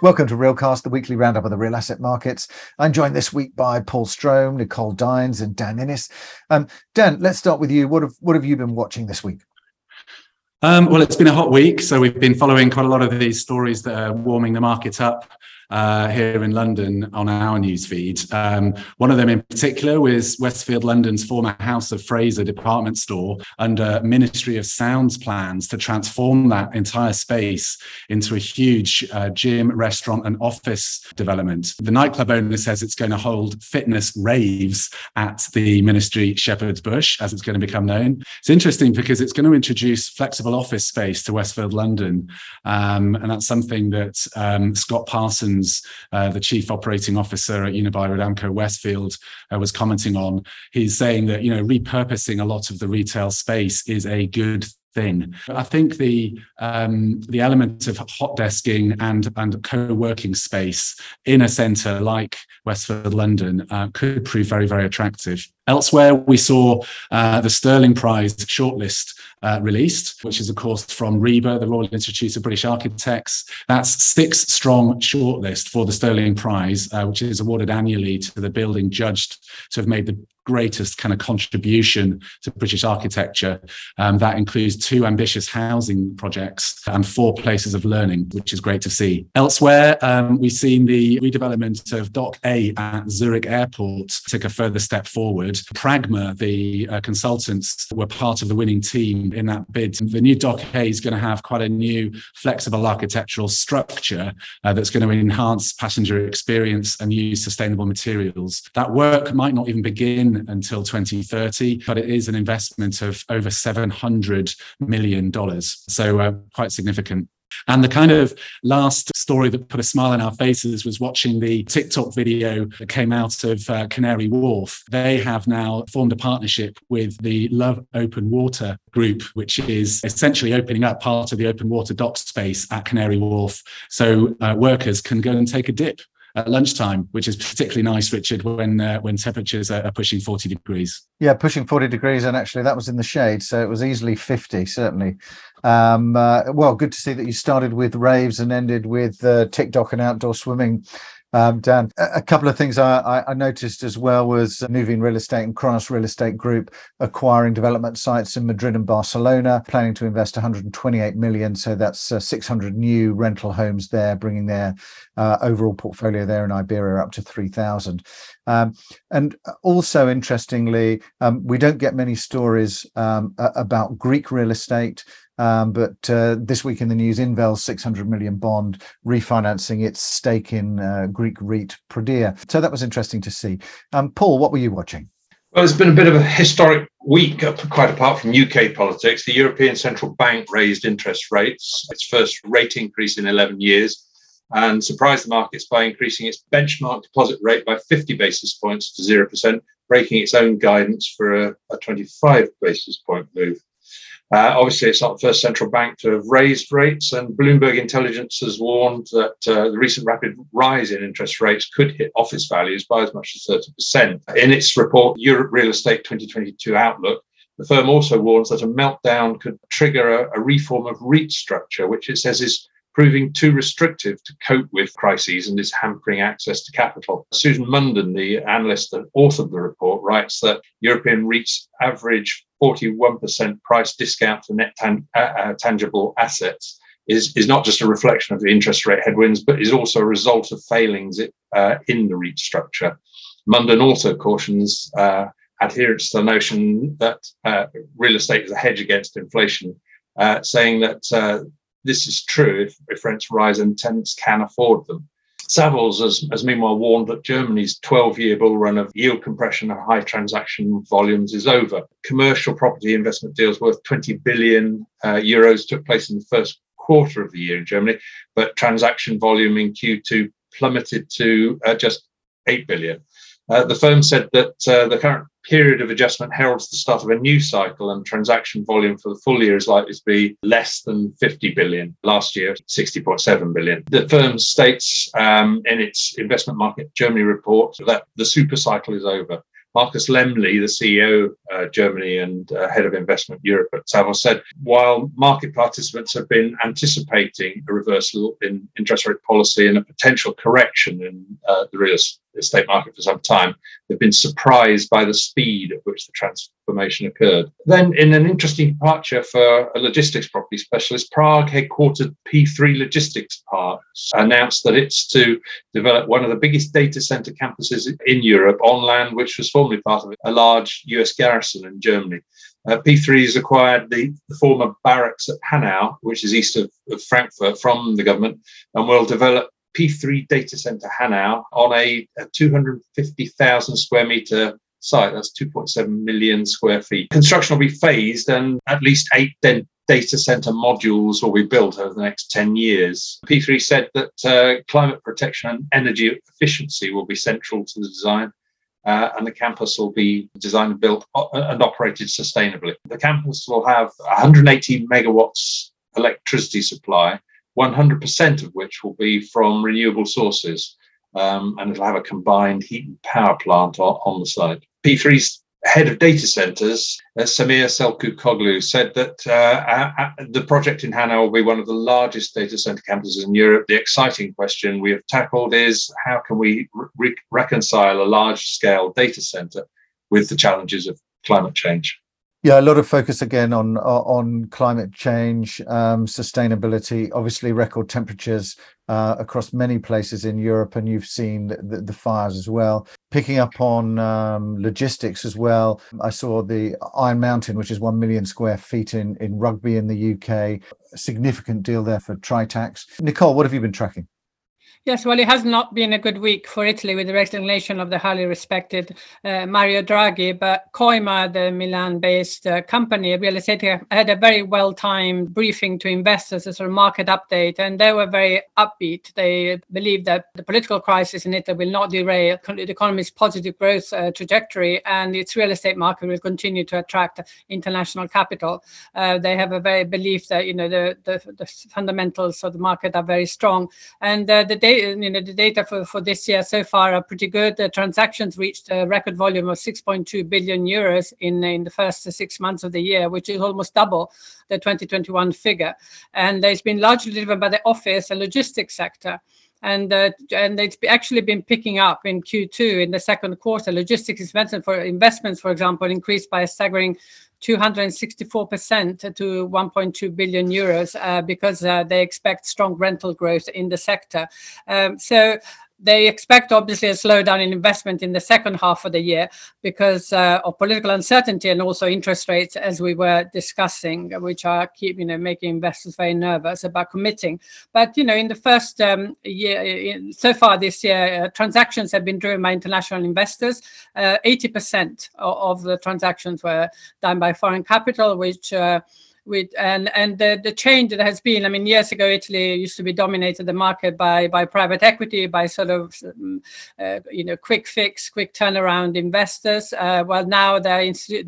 Welcome to Realcast, the weekly roundup of the real asset markets. I'm joined this week by Paul Strome, Nicole Dines, and Dan Innes. Um, Dan, let's start with you. What have what have you been watching this week? Um, well, it's been a hot week, so we've been following quite a lot of these stories that are warming the market up uh, here in London on our newsfeed. Um, one of them in particular was Westfield London's former House of Fraser department store under Ministry of Sound's plans to transform that entire space into a huge uh, gym, restaurant, and office development. The nightclub owner says it's going to hold fitness raves at the Ministry Shepherd's Bush, as it's going to become known. It's interesting because it's going to introduce flexible office space to Westfield London. Um, and that's something that um, Scott Parsons uh, the chief operating officer at Unibail-Rodamco Westfield, uh, was commenting on. He's saying that you know repurposing a lot of the retail space is a good thing. I think the um, the element of hot desking and and co-working space in a centre like Westfield London uh, could prove very very attractive. Elsewhere, we saw uh, the Stirling Prize shortlist uh, released, which is, of course, from RIBA, the Royal Institute of British Architects. That's six strong shortlist for the Stirling Prize, uh, which is awarded annually to the building judged to have made the greatest kind of contribution to British architecture. Um, that includes two ambitious housing projects and four places of learning, which is great to see. Elsewhere, um, we've seen the redevelopment of Dock A at Zurich Airport take a further step forward. Pragma, the uh, consultants, were part of the winning team in that bid. The new Dock A is going to have quite a new flexible architectural structure uh, that's going to enhance passenger experience and use sustainable materials. That work might not even begin until 2030, but it is an investment of over $700 million. So uh, quite significant. And the kind of last story that put a smile on our faces was watching the TikTok video that came out of uh, Canary Wharf. They have now formed a partnership with the Love Open Water group, which is essentially opening up part of the open water dock space at Canary Wharf so uh, workers can go and take a dip at lunchtime, which is particularly nice, Richard, when uh, when temperatures are, pushing 40 degrees. Yeah, pushing 40 degrees, and actually that was in the shade, so it was easily 50, certainly. Um, uh, well, good to see that you started with raves and ended with uh, TikTok and outdoor swimming um, Dan, a couple of things I, I, noticed as well was Nuveen Real Estate and Kronos Real Estate Group acquiring development sites in Madrid and Barcelona, planning to invest 128 million. So that's uh, 600 new rental homes there, bringing their uh, overall portfolio there in Iberia up to 3,000. Um, and also, interestingly, um, we don't get many stories um, about Greek real estate. Um, but uh, this week in the news, Invel's 600 million bond refinancing its stake in uh, Greek REIT Prodea. So that was interesting to see. Um, Paul, what were you watching? Well, it's been a bit of a historic week, quite apart from UK politics. The European Central Bank raised interest rates, its first rate increase in 11 years, and surprised the markets by increasing its benchmark deposit rate by 50 basis points to 0%, breaking its own guidance for a, a 25 basis point move. Uh, obviously, it's not the first central bank to have raised rates, and Bloomberg Intelligence has warned that uh, the recent rapid rise in interest rates could hit office values by as much as 30%. In its report, Europe Real Estate 2022 Outlook, the firm also warns that a meltdown could trigger a, a reform of REIT structure, which it says is proving too restrictive to cope with crises and is hampering access to capital. Susan Munden, the analyst that authored the report, writes that European REITs average 41% price discount for net tan- uh, uh, tangible assets. Is, is not just a reflection of the interest rate headwinds, but is also a result of failings uh, in the REIT structure. Munden also cautions uh, adherence to the notion that uh, real estate is a hedge against inflation, saying that this is true if, if rents rise and tenants can afford them. Savills has, has meanwhile warned that Germany's 12 year bull run of yield compression and high transaction volumes is over. Commercial property investment deals worth 20 billion uh, euros took place in the first quarter of the year in Germany, but transaction volume in Q2 plummeted to uh, just 8 billion. Uh, the firm said that uh, the current period of adjustment heralds the start of a new cycle, and transaction volume for the full year is likely to be less than 50 billion. Last year, 60.7 billion. The firm states um, in its investment market Germany report that the super cycle is over. Marcus Lemli, the CEO uh, Germany and uh, head of investment Europe at Savills, said while market participants have been anticipating a reversal in interest rate policy and a potential correction in uh, the real estate market for some time, they've been surprised by the speed at which the transformation occurred. Then, in an interesting departure for a logistics property specialist, Prague headquartered P3 Logistics Parks announced that it's to develop one of the biggest data center campuses in Europe on land, which was formerly part of a large US garrison in Germany. Uh, P3 has acquired the, the, former barracks at Hanau, which is east of, of Frankfurt, from the government, and will develop P3 data center Hanau on a, a 250,000 square meter site. That's 2.7 million square feet. Construction will be phased, and at least eight data center modules will be built over the next 10 years. P3 said that uh, climate protection and energy efficiency will be central to the design. Uh, and the campus will be designed and built and operated sustainably. The campus will have 180 megawatts electricity supply 100% of which will be from renewable sources. Um, and it'll have a combined heat and power plant on, on the site. P3's head of data centers, uh, Samir Selçukoglu, said that uh, uh, the project in Hanau will be one of the largest data center campuses in Europe. The exciting question we have tackled is how can we re- reconcile a large scale data center with the challenges of climate change? Yeah, a lot of focus again on on climate change, um, sustainability. Obviously, record temperatures uh, across many places in Europe, and you've seen the, fires as well. Picking up on um, logistics as well, I saw the Iron Mountain, which is one million square feet in Rugby in the UK. Significant deal there for Tritax. Nicole, what have you been tracking? Yes, well, it has not been a good week for Italy with the resignation of the highly respected uh, Mario Draghi, but Coima, the Milan-based uh, company, real estate, had a very well-timed briefing to investors a market update, and they were very upbeat. They believe that the political crisis in Italy will not derail the economy's positive growth uh, trajectory, and its real estate market will continue to attract international capital. Uh, they have a very belief that you know the, the, the fundamentals of the market are very strong, and uh, the data you know, the data for, for this year so far are pretty good. The transactions reached a record volume of 6.2 billion euros in, in the first six months of the year, which is almost double the 2021 figure. And it's been largely driven by the office and logistics sector and uh, and it's actually been picking up in Q2 in the second quarter. Logistics investment for investments, for example, increased by a staggering 264% to 1.2 billion euros uh, because uh, they expect strong rental growth in the sector. Um, so they expect obviously a slowdown in investment in the second half of the year because uh, of political uncertainty and also interest rates, as we were discussing, which are keep you know making investors very nervous about committing. But you know, in the first um, year, in, so far this year, uh, transactions have been driven by international investors. Uh, eighty percent of, of, the transactions were done by foreign capital, which uh, with and and the, the change that has been i mean years ago italy used to be dominated the market by by private equity by sort of um, uh, you know quick fix quick turnaround investors. Uh, well now the,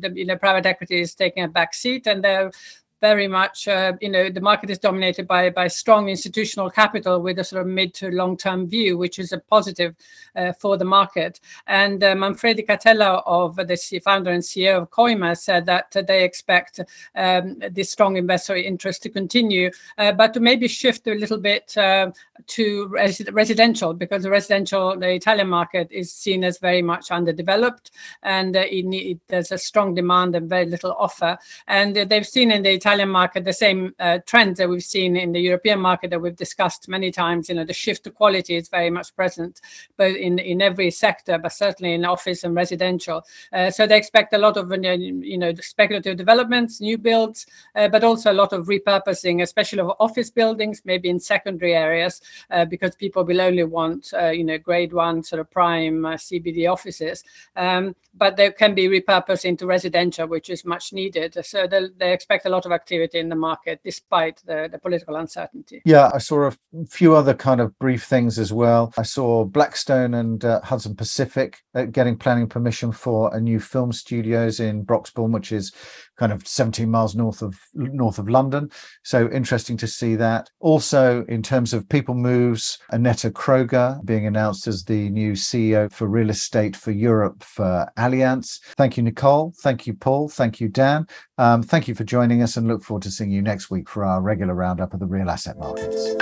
the you know private equity is taking a back seat and they're very much, uh, you know, the market is dominated by by strong institutional capital with a sort of mid to long term view, which is a positive uh, for the market. And uh, Manfredi Catella, of the founder and CEO of Coima, said that they expect um, this strong investor interest to continue, uh, but to maybe shift a little bit uh, to res- residential because the residential, the Italian market is seen as very much underdeveloped, and uh, it, it, there's a strong demand and very little offer. And they've seen in the Italian Italian market the same uh, trends that we've seen in the European market that we've discussed many times. You know, the shift to quality is very much present, but in in every sector, but certainly in office and residential. Uh, so they expect a lot of you know speculative developments, new builds, uh, but also a lot of repurposing, especially of office buildings, maybe in secondary areas, uh, because people will only want uh, you know grade one sort of prime uh, CBD offices. Um, but they can be repurposed into residential, which is much needed. So they expect a lot of activity in the market despite the, the political uncertainty. Yeah, I saw a few other kind of brief things as well. I saw Blackstone and uh, Hudson Pacific uh, getting planning permission for a new film studios in Broxbourne, which is kind of 17 miles north of north of London. So interesting to see that. Also, in terms of people moves, Annette Kroger being announced as the new CEO for real estate for Europe for Allianz. Thank you, Nicole. Thank you, Paul. Thank you, Dan. Um, thank you for joining us and look forward to seeing you next week for our regular roundup of the real asset markets.